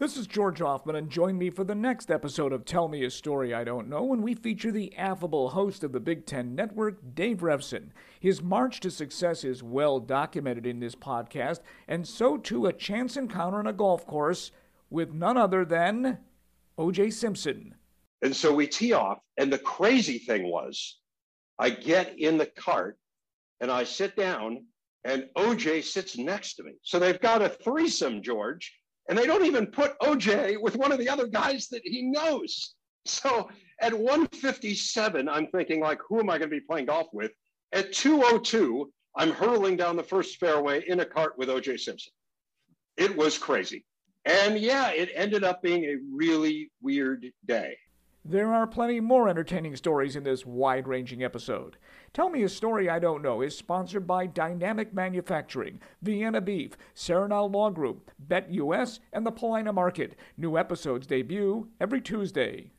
This is George Ofman, and join me for the next episode of Tell Me a Story I Don't Know when we feature the affable host of the Big Ten Network, Dave Revsine. His march to success is well documented in this podcast, and so too a chance encounter on a golf course with none other than O.J. Simpson. And so we tee off, and the crazy thing was, I get in the cart and I sit down, and OJ sits next to me. So they've got a threesome, George and they don't even put OJ with one of the other guys that he knows. So at 157, I'm thinking like, who am I going to be playing golf with? At 202, I'm hurling down the first fairway in a cart with OJ Simpson. It was crazy. And yeah, it ended up being a really weird day. There are plenty more entertaining stories in this wide ranging episode. Tell Me a Story I Don't Know is sponsored by Dynamic Manufacturing, Vienna Beef, Serenal Law Group, Bet US, and the Paulina Market. New episodes debut every Tuesday.